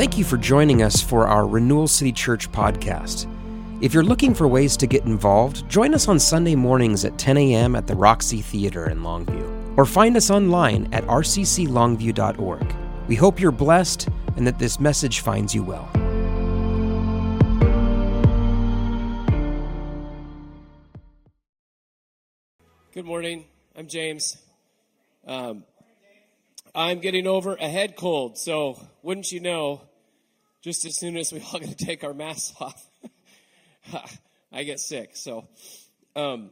Thank you for joining us for our Renewal City Church podcast. If you're looking for ways to get involved, join us on Sunday mornings at 10 a.m. at the Roxy Theater in Longview, or find us online at rcclongview.org. We hope you're blessed and that this message finds you well. Good morning. I'm James. Um, I'm getting over a head cold, so wouldn't you know, just as soon as we all going to take our masks off, I get sick. So um,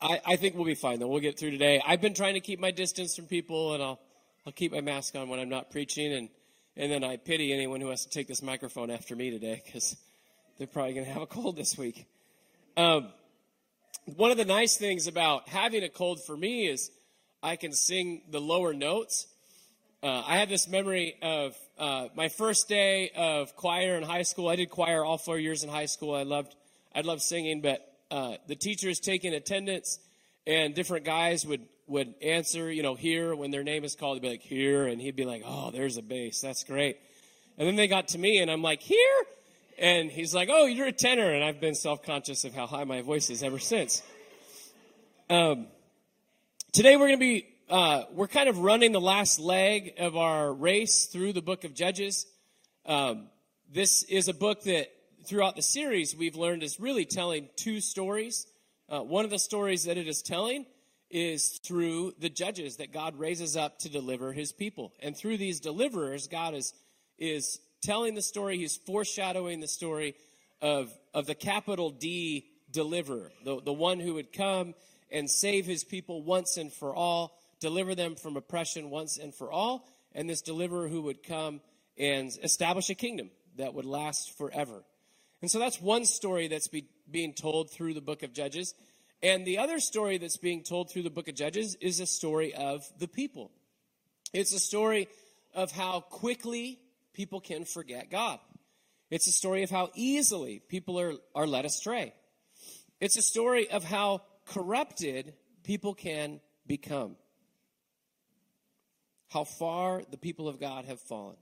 I, I, think we'll be fine, though. We'll get through today. I've been trying to keep my distance from people, and I'll, I'll keep my mask on when I'm not preaching. And, and then I pity anyone who has to take this microphone after me today because they're probably going to have a cold this week. Um, one of the nice things about having a cold for me is I can sing the lower notes. Uh, I had this memory of uh, my first day of choir in high school. I did choir all four years in high school. I loved, I loved singing, but uh, the teachers taking attendance, and different guys would would answer, you know, here when their name is called. They'd be like here, and he'd be like, oh, there's a bass, that's great. And then they got to me, and I'm like here, and he's like, oh, you're a tenor, and I've been self conscious of how high my voice is ever since. Um, today we're going to be uh, we're kind of running the last leg of our race through the book of Judges. Um, this is a book that throughout the series we've learned is really telling two stories. Uh, one of the stories that it is telling is through the judges that God raises up to deliver his people. And through these deliverers, God is, is telling the story, he's foreshadowing the story of, of the capital D deliverer, the, the one who would come and save his people once and for all deliver them from oppression once and for all, and this deliverer who would come and establish a kingdom that would last forever. And so that's one story that's be, being told through the book of Judges. And the other story that's being told through the book of Judges is a story of the people. It's a story of how quickly people can forget God. It's a story of how easily people are, are led astray. It's a story of how corrupted people can become how far the people of God have fallen.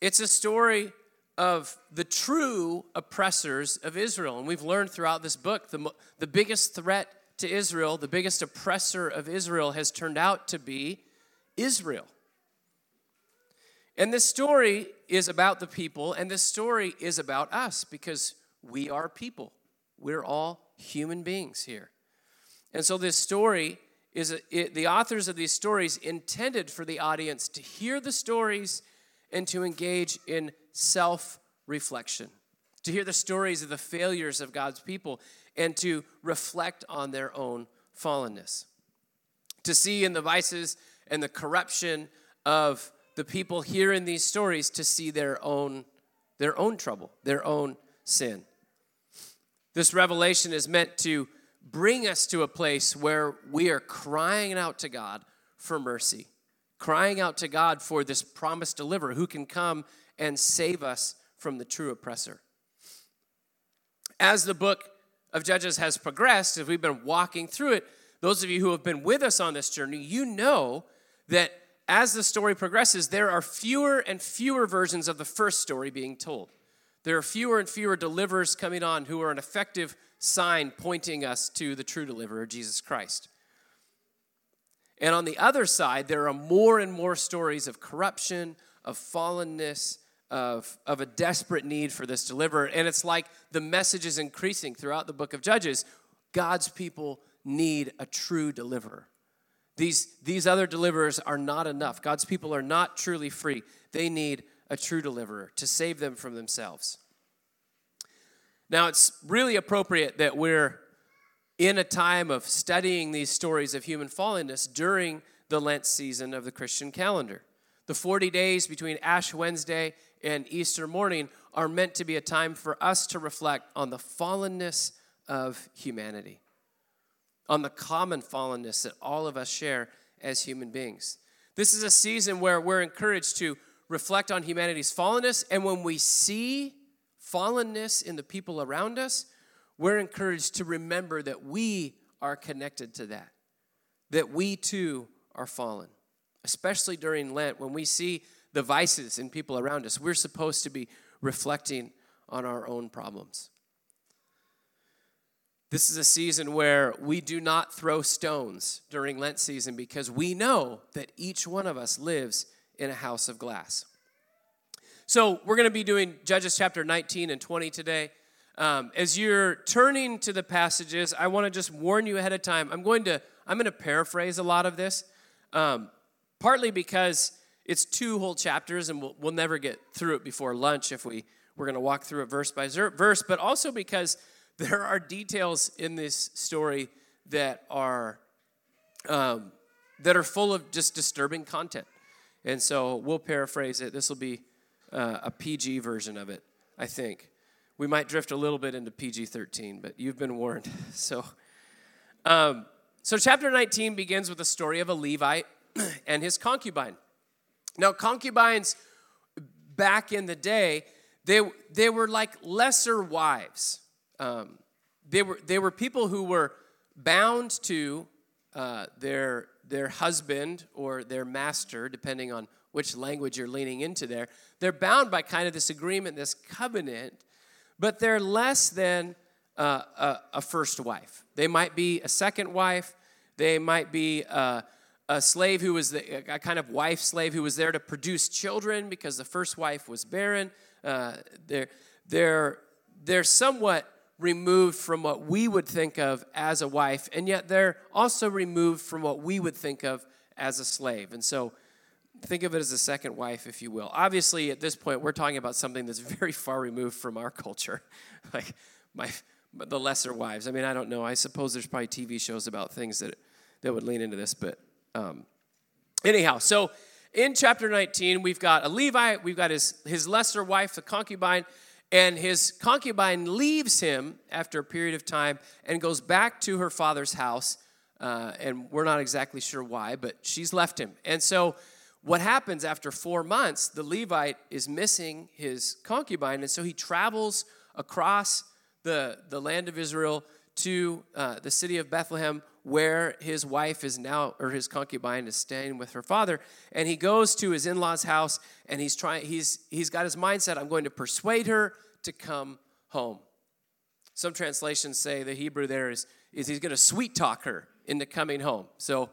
It's a story of the true oppressors of Israel. And we've learned throughout this book the, the biggest threat to Israel, the biggest oppressor of Israel, has turned out to be Israel. And this story is about the people, and this story is about us because we are people. We're all human beings here. And so this story is it, the authors of these stories intended for the audience to hear the stories and to engage in self reflection, to hear the stories of the failures of God's people and to reflect on their own fallenness, to see in the vices and the corruption of the people here in these stories to see their own their own trouble, their own sin. This revelation is meant to bring us to a place where we are crying out to God for mercy, crying out to God for this promised deliverer who can come and save us from the true oppressor. As the book of Judges has progressed, as we've been walking through it, those of you who have been with us on this journey, you know that as the story progresses, there are fewer and fewer versions of the first story being told. There are fewer and fewer deliverers coming on who are an effective sign pointing us to the true deliverer, Jesus Christ. And on the other side, there are more and more stories of corruption, of fallenness, of, of a desperate need for this deliverer. And it's like the message is increasing throughout the book of Judges. God's people need a true deliverer. These, these other deliverers are not enough. God's people are not truly free. They need a true deliverer to save them from themselves. Now, it's really appropriate that we're in a time of studying these stories of human fallenness during the Lent season of the Christian calendar. The 40 days between Ash Wednesday and Easter morning are meant to be a time for us to reflect on the fallenness of humanity, on the common fallenness that all of us share as human beings. This is a season where we're encouraged to reflect on humanity's fallenness, and when we see fallenness in the people around us, we're encouraged to remember that we are connected to that, that we too are fallen, especially during Lent when we see the vices in people around us. We're supposed to be reflecting on our own problems. This is a season where we do not throw stones during Lent season because we know that each one of us lives in a house of glass. So, we're going to be doing Judges chapter 19 and 20 today. Um, as you're turning to the passages, I want to just warn you ahead of time. I'm going to I'm going to paraphrase a lot of this, um, partly because it's two whole chapters, and we'll, we'll never get through it before lunch if we we're going to walk through it verse by verse. But also because there are details in this story that are um, that are full of just disturbing content, and so we'll paraphrase it. This will be uh, a PG version of it, I think. We might drift a little bit into PG 13, but you've been warned. So, um, so chapter 19 begins with the story of a Levite and his concubine. Now, concubines back in the day, they, they were like lesser wives. Um, they, were, they were people who were bound to uh, their, their husband or their master, depending on which language you're leaning into there, they're bound by kind of this agreement, this covenant, but they're less than uh, a, a, first wife. They might be a second wife. They might be uh, a slave who was the, a kind of wife slave who was there to produce children because the first wife was barren. Uh, they're, they're, they're somewhat removed from what we would think of as a wife, and yet they're also removed from what we would think of as a slave. And so think of it as a second wife, if you will. Obviously, at this point, we're talking about something that's very far removed from our culture, like my the lesser wives. I mean, I don't know. I suppose there's probably TV shows about things that that would lean into this, but um, anyhow. So in chapter 19, we've got a Levite, we've got his his lesser wife, the concubine. And his concubine leaves him after a period of time and goes back to her father's house. Uh, and we're not exactly sure why, but she's left him. And so what happens after four months, the Levite is missing his concubine, and so he travels across the, the land of Israel to uh, the city of Bethlehem, where his wife is now, or his concubine is staying with her father. And he goes to his in law's house, and he's trying, he's, he's got his mindset I'm going to persuade her to come home. Some translations say the Hebrew there is, is he's going to sweet talk her into coming home. So,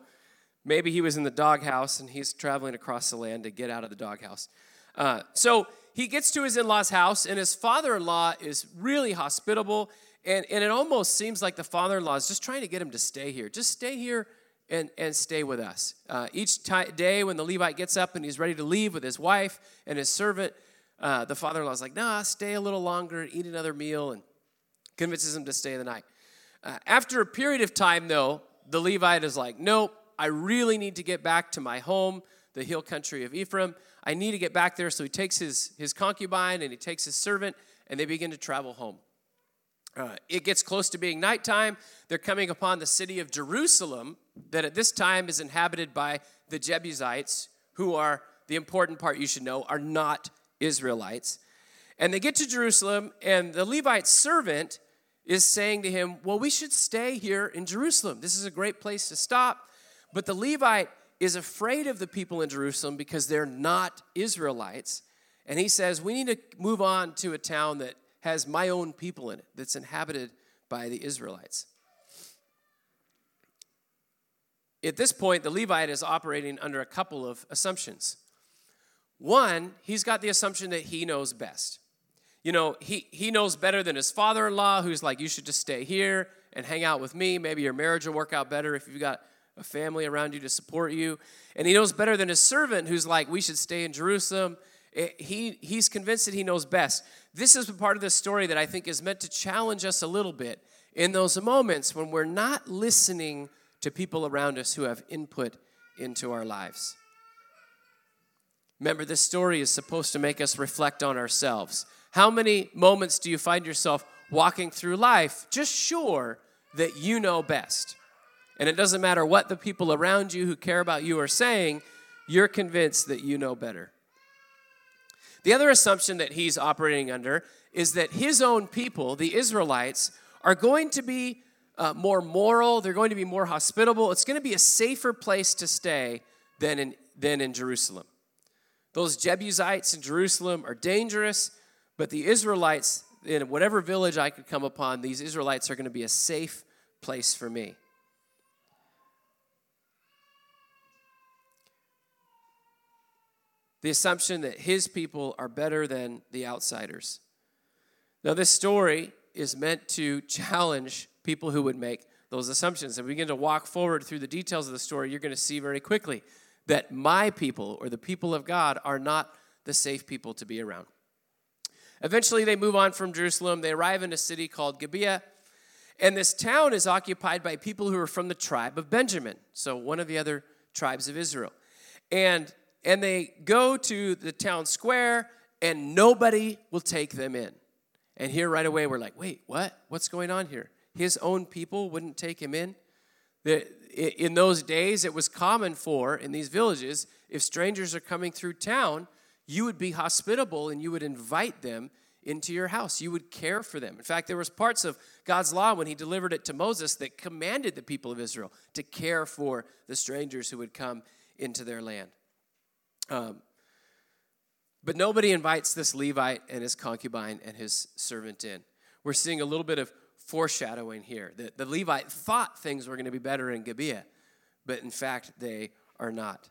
Maybe he was in the doghouse and he's traveling across the land to get out of the doghouse. Uh, so he gets to his in law's house, and his father in law is really hospitable. And, and it almost seems like the father in law is just trying to get him to stay here. Just stay here and, and stay with us. Uh, each t- day when the Levite gets up and he's ready to leave with his wife and his servant, uh, the father in law is like, nah, stay a little longer, eat another meal, and convinces him to stay the night. Uh, after a period of time, though, the Levite is like, nope, I really need to get back to my home, the hill country of Ephraim. I need to get back there. So he takes his, his concubine and he takes his servant, and they begin to travel home. Uh, it gets close to being nighttime. They're coming upon the city of Jerusalem, that at this time is inhabited by the Jebusites, who are the important part you should know are not Israelites. And they get to Jerusalem, and the Levite servant is saying to him, Well, we should stay here in Jerusalem. This is a great place to stop. But the Levite is afraid of the people in Jerusalem because they're not Israelites. And he says, We need to move on to a town that has my own people in it, that's inhabited by the Israelites. At this point, the Levite is operating under a couple of assumptions. One, he's got the assumption that he knows best. You know, he, he knows better than his father in law, who's like, You should just stay here and hang out with me. Maybe your marriage will work out better if you've got a family around you to support you. And he knows better than his servant who's like, we should stay in Jerusalem. Eh, he, he's convinced that he knows best. This is part of the story that I think is meant to challenge us a little bit in those moments when we're not listening to people around us who have input into our lives. Remember, this story is supposed to make us reflect on ourselves. How many moments do you find yourself walking through life just sure that you know best? And it doesn't matter what the people around you who care about you are saying, you're convinced that you know better. The other assumption that he's operating under is that his own people, the Israelites, are going to be uh, more moral, they're going to be more hospitable. It's going to be a safer place to stay than in, than in Jerusalem. Those Jebusites in Jerusalem are dangerous, but the Israelites, in whatever village I could come upon, these Israelites are going to be a safe place for me. The assumption that his people are better than the outsiders. Now, this story is meant to challenge people who would make those assumptions. And we begin to walk forward through the details of the story, you're going to see very quickly that my people or the people of God are not the safe people to be around. Eventually, they move on from Jerusalem. They arrive in a city called Gibeah. And this town is occupied by people who are from the tribe of Benjamin, so one of the other tribes of Israel. And, and they go to the town square, and nobody will take them in. And here right away, we're like, wait, what? What's going on here? His own people wouldn't take him in? In those days, it was common for, in these villages, if strangers are coming through town, you would be hospitable and you would invite them into your house. You would care for them. In fact, there was parts of God's law when he delivered it to Moses that commanded the people of Israel to care for the strangers who would come into their land. Um, but nobody invites this Levite and his concubine and his servant in. We're seeing a little bit of foreshadowing here. that the Levite thought things were going to be better in Gibeah, but in fact, they are not.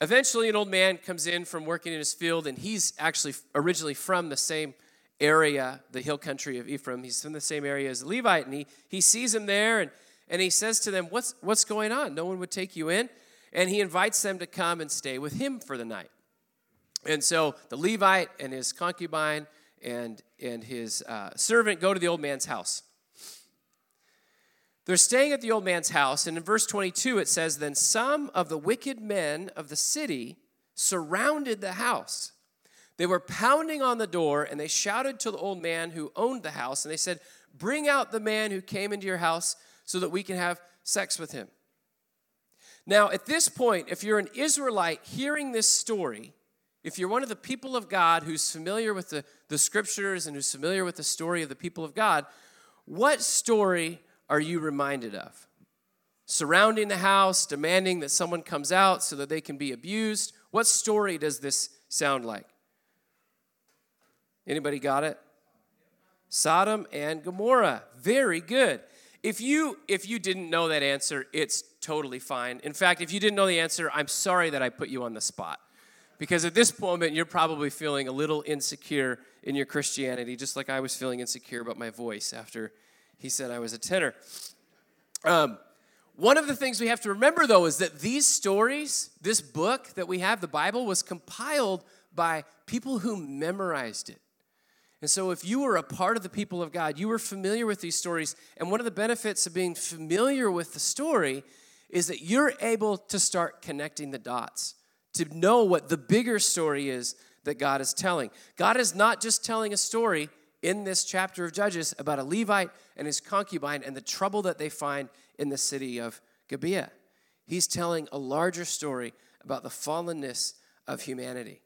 Eventually, an old man comes in from working in his field, and he's actually originally from the same area, the hill country of Ephraim. He's from the same area as the Levite, and he, he sees him there, and, and he says to them, what's, what's going on? No one would take you in. And he invites them to come and stay with him for the night. And so the Levite and his concubine and, and his uh, servant go to the old man's house. They're staying at the old man's house, and in verse 22 it says, Then some of the wicked men of the city surrounded the house. They were pounding on the door, and they shouted to the old man who owned the house, and they said, Bring out the man who came into your house so that we can have sex with him. Now, at this point, if you're an Israelite hearing this story, if you're one of the people of God who's familiar with the, the scriptures and who's familiar with the story of the people of God, what story are you reminded of? Surrounding the house, demanding that someone comes out so that they can be abused. What story does this sound like? Anybody got it? Sodom and Gomorrah. Very good. If you if you didn't know that answer, it's totally fine. In fact, if you didn't know the answer, I'm sorry that I put you on the spot because at this moment you're probably feeling a little insecure in your Christianity, just like I was feeling insecure about my voice after he said I was a tenor. Um, one of the things we have to remember, though, is that these stories, this book that we have, the Bible, was compiled by people who memorized it. And so, if you were a part of the people of God, you were familiar with these stories. And one of the benefits of being familiar with the story is that you're able to start connecting the dots to know what the bigger story is that God is telling. God is not just telling a story in this chapter of Judges about a Levite and his concubine and the trouble that they find in the city of Gibeah. He's telling a larger story about the fallenness of humanity.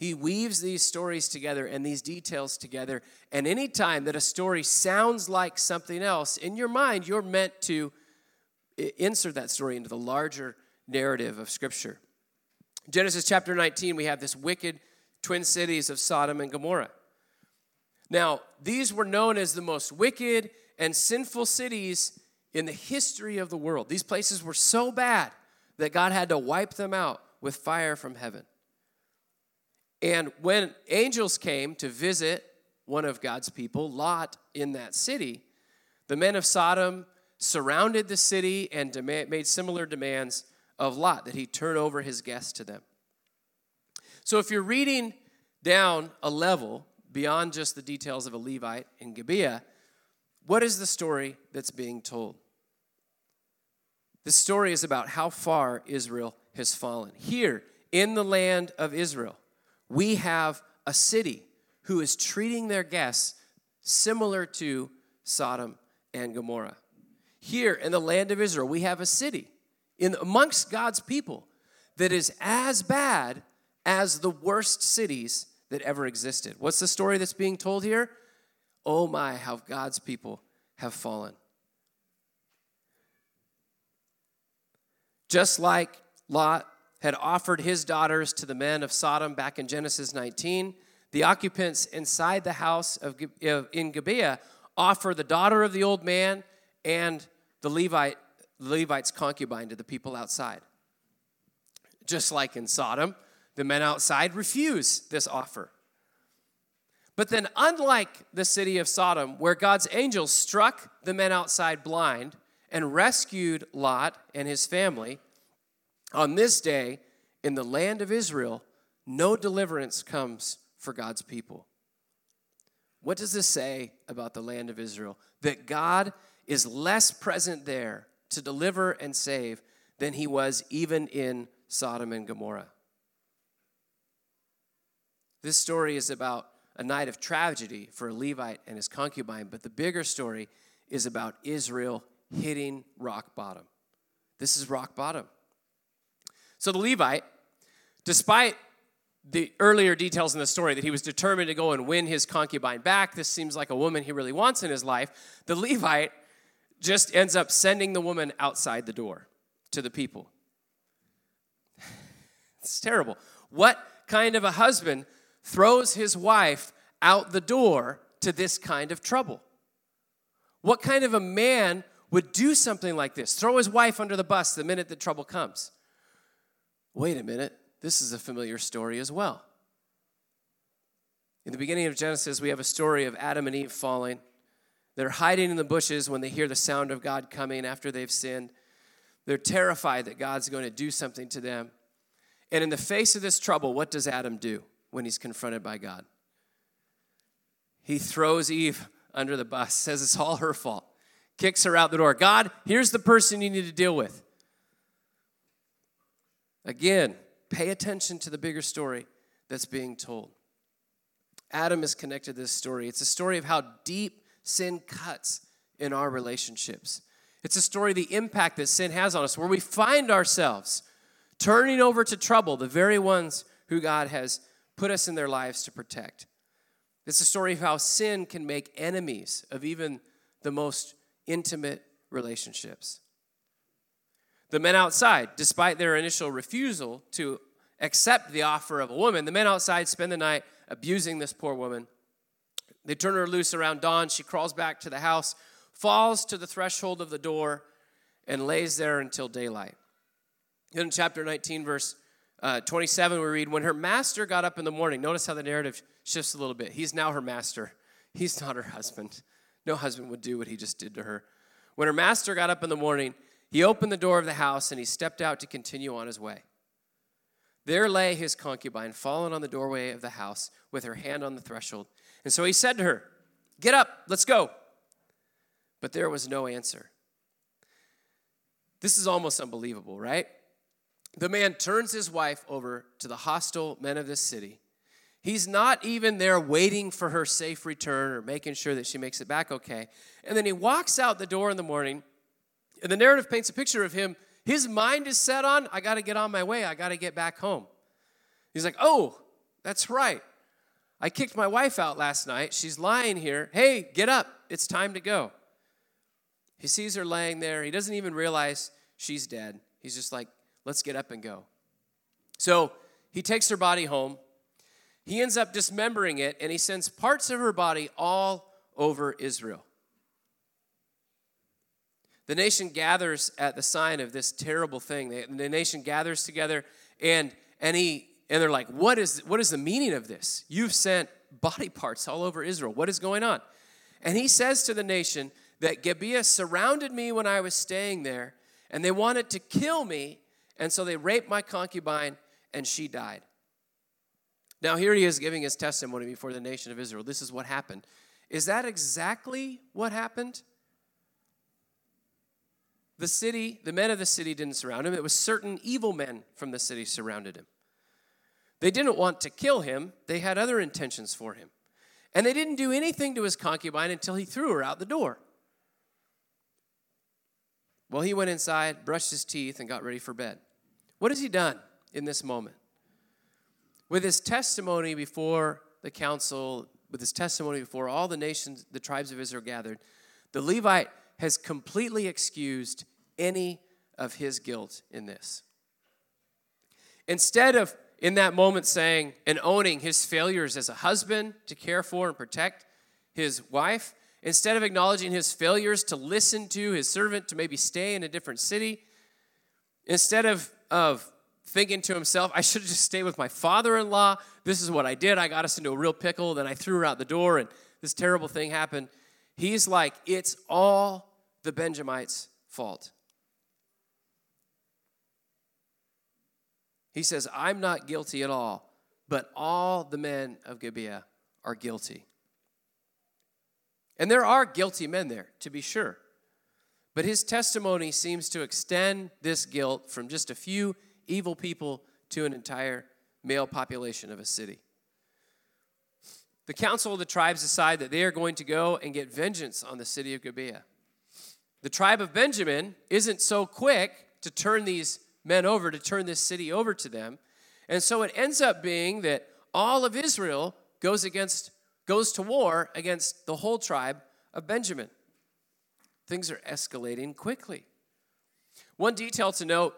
He weaves these stories together and these details together. And anytime that a story sounds like something else, in your mind, you're meant to insert that story into the larger narrative of Scripture. Genesis chapter 19, we have this wicked twin cities of Sodom and Gomorrah. Now, these were known as the most wicked and sinful cities in the history of the world. These places were so bad that God had to wipe them out with fire from heaven. And when angels came to visit one of God's people, Lot, in that city, the men of Sodom surrounded the city and made similar demands of Lot, that he turn over his guests to them. So if you're reading down a level beyond just the details of a Levite in Gibeah, what is the story that's being told? The story is about how far Israel has fallen. Here in the land of Israel, we have a city who is treating their guests similar to Sodom and Gomorrah. Here in the land of Israel, we have a city in amongst God's people that is as bad as the worst cities that ever existed. What's the story that's being told here? Oh my, how God's people have fallen. Just like Lot had offered his daughters to the men of Sodom back in Genesis 19. The occupants inside the house of, in Gibeah offer the daughter of the old man and the Levite, Levite's concubine to the people outside. Just like in Sodom, the men outside refuse this offer. But then, unlike the city of Sodom, where God's angels struck the men outside blind and rescued Lot and his family, on this day in the land of Israel, no deliverance comes for God's people. What does this say about the land of Israel? That God is less present there to deliver and save than he was even in Sodom and Gomorrah. This story is about a night of tragedy for a Levite and his concubine, but the bigger story is about Israel hitting rock bottom. This is rock bottom. So the Levite, despite the earlier details in the story that he was determined to go and win his concubine back, this seems like a woman he really wants in his life. The Levite just ends up sending the woman outside the door to the people. It's terrible. What kind of a husband throws his wife out the door to this kind of trouble? What kind of a man would do something like this? Throw his wife under the bus the minute the trouble comes? Wait a minute, this is a familiar story as well. In the beginning of Genesis, we have a story of Adam and Eve falling. They're hiding in the bushes when they hear the sound of God coming after they've sinned. They're terrified that God's going to do something to them. And in the face of this trouble, what does Adam do when he's confronted by God? He throws Eve under the bus, says it's all her fault, kicks her out the door. God, here's the person you need to deal with. Again, pay attention to the bigger story that's being told. Adam is connected to this story. It's a story of how deep sin cuts in our relationships. It's a story of the impact that sin has on us, where we find ourselves turning over to trouble the very ones who God has put us in their lives to protect. It's a story of how sin can make enemies of even the most intimate relationships. The men outside, despite their initial refusal to accept the offer of a woman, the men outside spend the night abusing this poor woman. They turn her loose around dawn. She crawls back to the house, falls to the threshold of the door, and lays there until daylight. In chapter 19, verse uh, 27, we read, When her master got up in the morning, notice how the narrative shifts a little bit. He's now her master, he's not her husband. No husband would do what he just did to her. When her master got up in the morning, he opened the door of the house and he stepped out to continue on his way. There lay his concubine, fallen on the doorway of the house with her hand on the threshold. And so he said to her, Get up, let's go. But there was no answer. This is almost unbelievable, right? The man turns his wife over to the hostile men of this city. He's not even there waiting for her safe return or making sure that she makes it back okay. And then he walks out the door in the morning the narrative paints a picture of him. His mind is set on, I got to get on my way. I got to get back home. He's like, oh, that's right. I kicked my wife out last night. She's lying here. Hey, get up. It's time to go. He sees her laying there. He doesn't even realize she's dead. He's just like, let's get up and go. So he takes her body home. He ends up dismembering it and he sends parts of her body all over Israel. The nation gathers at the sign of this terrible thing. The nation gathers together and and he and they're like, what is what is the meaning of this? You've sent body parts all over Israel. What is going on? And he says to the nation that Gibeah surrounded me when I was staying there, and they wanted to kill me, and so they raped my concubine, and she died. Now, here he is giving his testimony before the nation of Israel. This is what happened. Is that exactly what happened? The city, the men of the city didn't surround him. It was certain evil men from the city surrounded him. They didn't want to kill him, they had other intentions for him. And they didn't do anything to his concubine until he threw her out the door. Well, he went inside, brushed his teeth, and got ready for bed. What has he done in this moment? With his testimony before the council, with his testimony before all the nations, the tribes of Israel gathered, the Levite has completely excused any of his guilt in this. instead of in that moment saying and owning his failures as a husband to care for and protect his wife, instead of acknowledging his failures to listen to his servant to maybe stay in a different city, instead of, of thinking to himself, I should have just stayed with my father in law. This is what I did. I got us into a real pickle. Then I threw her out the door, and this terrible thing happened. He's like, it's all the Benjamites' fault. He says, I'm not guilty at all, but all the men of Gibeah are guilty. And there are guilty men there, to be sure. But his testimony seems to extend this guilt from just a few evil people to an entire male population of a city. The council of the tribes decide that they are going to go and get vengeance on the city of Gibeah. The tribe of Benjamin isn't so quick to turn these men over, to turn this city over to them. And so it ends up being that all of Israel goes against goes to war against the whole tribe of Benjamin. Things are escalating quickly. One detail to note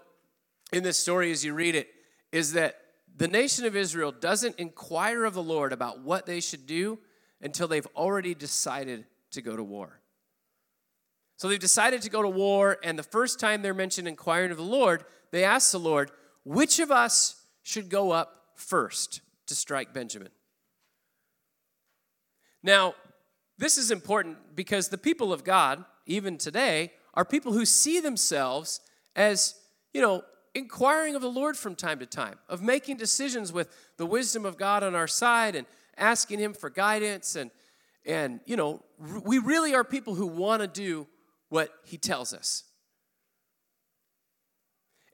in this story as you read it is that the nation of Israel doesn't inquire of the Lord about what they should do until they've already decided to go to war. So they've decided to go to war, and the first time they're mentioned inquiring of the Lord, they ask the Lord, which of us should go up first to strike Benjamin? Now, this is important because the people of God, even today, are people who see themselves as, you know, inquiring of the Lord from time to time, of making decisions with the wisdom of God on our side and asking Him for guidance. And, and you know, we really are people who want to do what He tells us.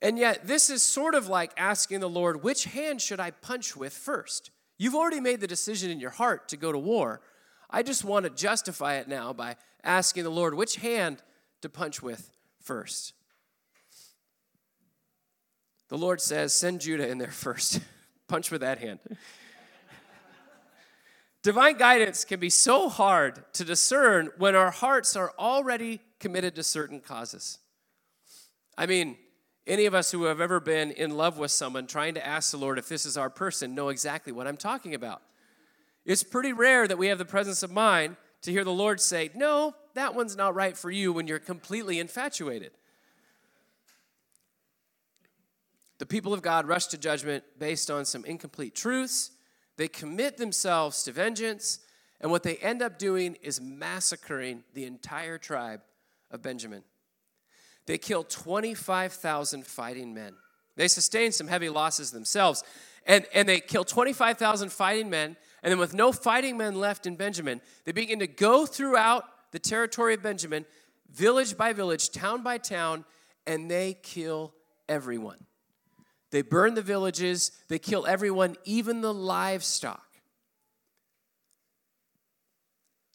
And yet, this is sort of like asking the Lord, which hand should I punch with first? You've already made the decision in your heart to go to war. I just want to justify it now by asking the Lord, which hand to punch with first? The Lord says, send Judah in there first. Punch with that hand. Divine guidance can be so hard to discern when our hearts are already committed to certain causes. I mean, any of us who have ever been in love with someone trying to ask the Lord if this is our person know exactly what I'm talking about. It's pretty rare that we have the presence of mind to hear the Lord say, No, that one's not right for you when you're completely infatuated. The people of God rush to judgment based on some incomplete truths. They commit themselves to vengeance, and what they end up doing is massacring the entire tribe of Benjamin. They kill 25,000 fighting men. They sustain some heavy losses themselves, and, and they kill 25,000 fighting men. And then, with no fighting men left in Benjamin, they begin to go throughout the territory of Benjamin, village by village, town by town, and they kill everyone. They burn the villages, they kill everyone, even the livestock.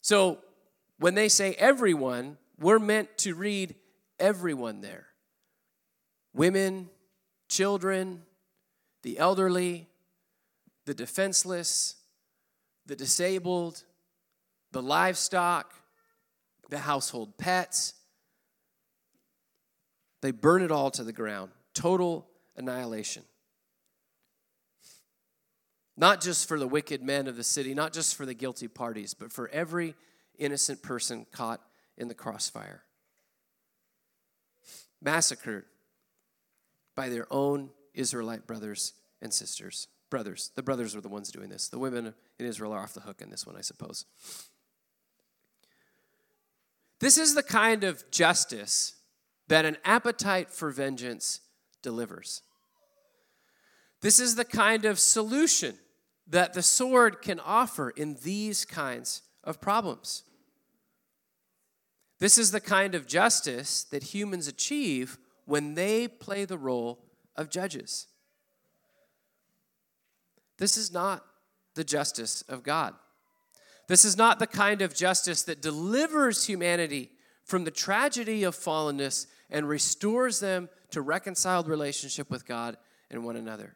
So when they say everyone, we're meant to read everyone there women, children, the elderly, the defenseless, the disabled, the livestock, the household pets. They burn it all to the ground. Total annihilation. Not just for the wicked men of the city, not just for the guilty parties, but for every innocent person caught in the crossfire. Massacred by their own Israelite brothers and sisters. Brothers. The brothers are the ones doing this. The women in Israel are off the hook in this one, I suppose. This is the kind of justice that an appetite for vengeance delivers. This is the kind of solution that the sword can offer in these kinds of problems. This is the kind of justice that humans achieve when they play the role of judges. This is not the justice of God. This is not the kind of justice that delivers humanity from the tragedy of fallenness and restores them to reconciled relationship with God and one another.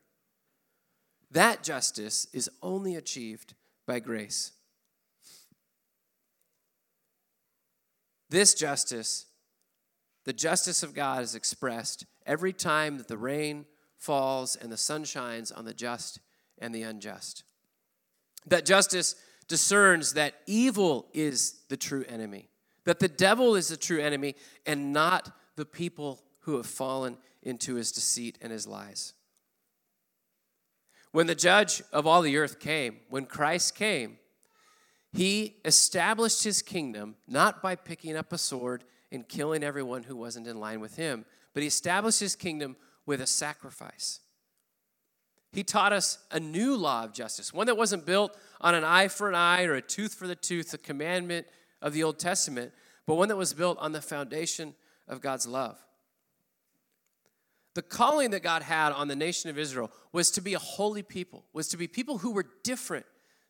That justice is only achieved by grace. This justice, the justice of God, is expressed every time that the rain falls and the sun shines on the just and the unjust. That justice discerns that evil is the true enemy, that the devil is the true enemy, and not the people who have fallen into his deceit and his lies. When the judge of all the earth came, when Christ came, he established his kingdom not by picking up a sword and killing everyone who wasn't in line with him, but he established his kingdom with a sacrifice. He taught us a new law of justice, one that wasn't built on an eye for an eye or a tooth for the tooth, the commandment of the Old Testament, but one that was built on the foundation of God's love. The calling that God had on the nation of Israel was to be a holy people, was to be people who were different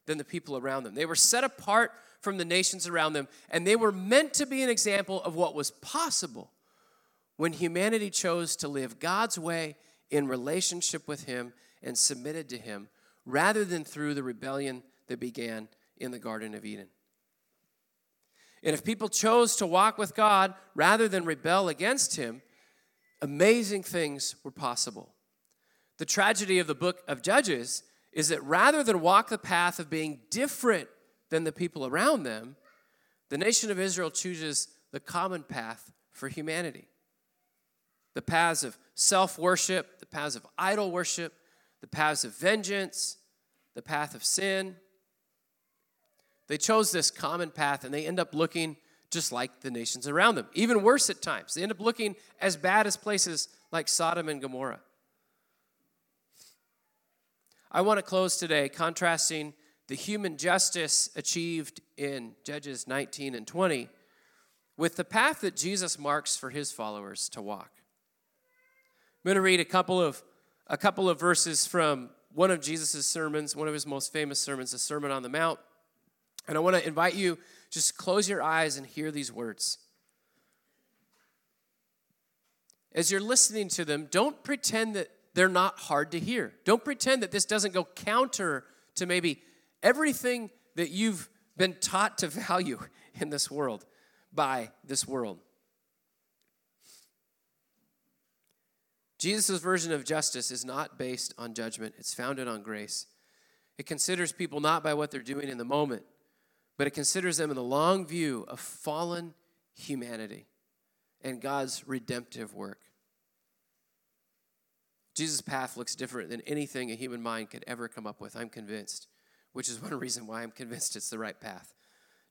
than the people around them. They were set apart from the nations around them, and they were meant to be an example of what was possible when humanity chose to live God's way in relationship with Him and submitted to Him, rather than through the rebellion that began in the Garden of Eden. And if people chose to walk with God rather than rebel against Him, amazing things were possible. The tragedy of the book of Judges is that rather than walk the path of being different than the people around them, the nation of Israel chooses the common path for humanity. The paths of self worship, the paths of idol worship, the paths of vengeance, the path of sin. They chose this common path and they end up looking just like the nations around them, even worse at times. They end up looking as bad as places like Sodom and Gomorrah. I want to close today contrasting the human justice achieved in Judges 19 and 20 with the path that Jesus marks for his followers to walk. I'm going to read a couple of a couple of verses from one of Jesus' sermons, one of his most famous sermons, the Sermon on the Mount. And I want to invite you just close your eyes and hear these words. As you're listening to them, don't pretend that they're not hard to hear. Don't pretend that this doesn't go counter to maybe everything that you've been taught to value in this world by this world. Jesus' version of justice is not based on judgment, it's founded on grace. It considers people not by what they're doing in the moment, but it considers them in the long view of fallen humanity and God's redemptive work. Jesus' path looks different than anything a human mind could ever come up with, I'm convinced, which is one reason why I'm convinced it's the right path.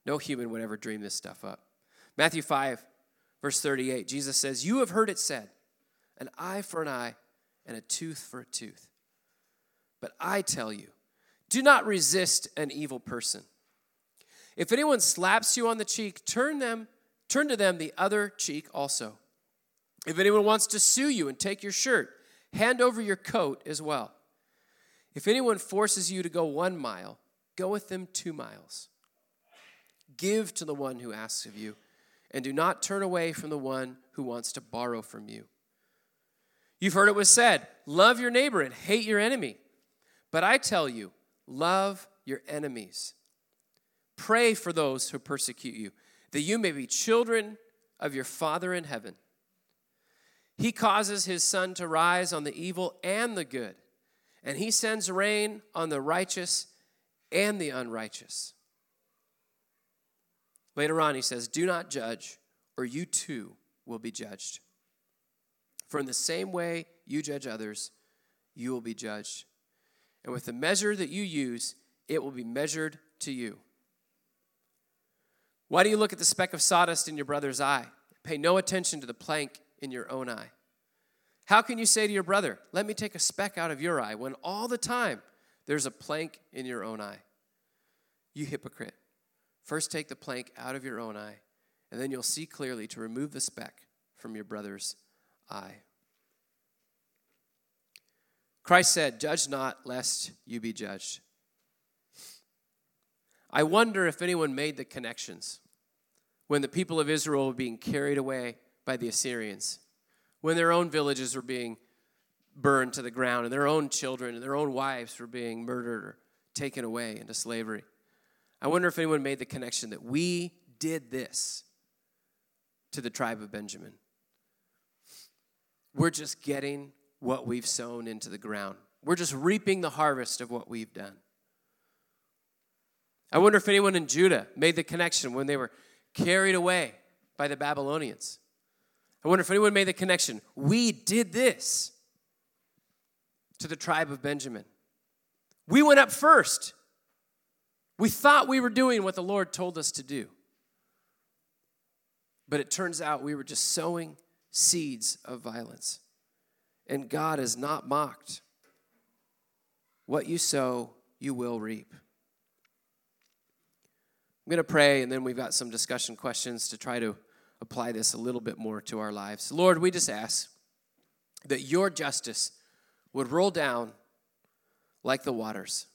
No human would ever dream this stuff up. Matthew 5, verse 38, Jesus says, You have heard it said, an eye for an eye and a tooth for a tooth. But I tell you, do not resist an evil person. If anyone slaps you on the cheek, turn them turn to them the other cheek also. If anyone wants to sue you and take your shirt, hand over your coat as well. If anyone forces you to go 1 mile, go with them 2 miles. Give to the one who asks of you, and do not turn away from the one who wants to borrow from you. You've heard it was said, love your neighbor and hate your enemy. But I tell you, love your enemies. Pray for those who persecute you, that you may be children of your Father in heaven. He causes his sun to rise on the evil and the good, and he sends rain on the righteous and the unrighteous. Later on, he says, Do not judge, or you too will be judged. For in the same way you judge others, you will be judged. And with the measure that you use, it will be measured to you. Why do you look at the speck of sawdust in your brother's eye? Pay no attention to the plank in your own eye. How can you say to your brother, Let me take a speck out of your eye, when all the time there's a plank in your own eye? You hypocrite. First take the plank out of your own eye, and then you'll see clearly to remove the speck from your brother's eye. Christ said, Judge not, lest you be judged. I wonder if anyone made the connections when the people of Israel were being carried away by the Assyrians, when their own villages were being burned to the ground, and their own children and their own wives were being murdered or taken away into slavery. I wonder if anyone made the connection that we did this to the tribe of Benjamin. We're just getting what we've sown into the ground. We're just reaping the harvest of what we've done. I wonder if anyone in Judah made the connection when they were carried away by the Babylonians. I wonder if anyone made the connection. We did this to the tribe of Benjamin. We went up first. We thought we were doing what the Lord told us to do. But it turns out we were just sowing seeds of violence. And God is not mocked. What you sow, you will reap. I'm going to pray, and then we've got some discussion questions to try to apply this a little bit more to our lives. Lord, we just ask that your justice would roll down like the waters,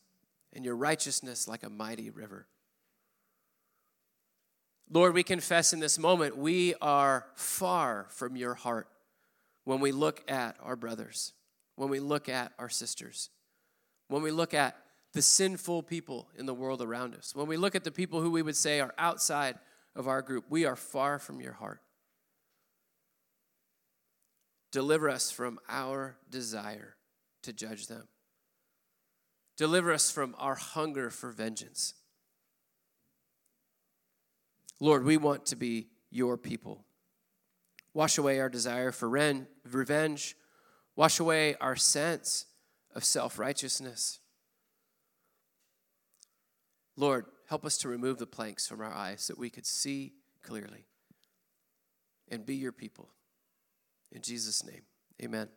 and your righteousness like a mighty river. Lord, we confess in this moment we are far from your heart when we look at our brothers, when we look at our sisters, when we look at the sinful people in the world around us, when we look at the people who we would say are outside of our group, we are far from your heart. Deliver us from our desire to judge them. Deliver us from our hunger for vengeance. Lord, we want to be your people. Wash away our desire for revenge. Wash away our sense of self righteousness. Lord, help us to remove the planks from our eyes so that we could see clearly and be your people. In Jesus' name, amen.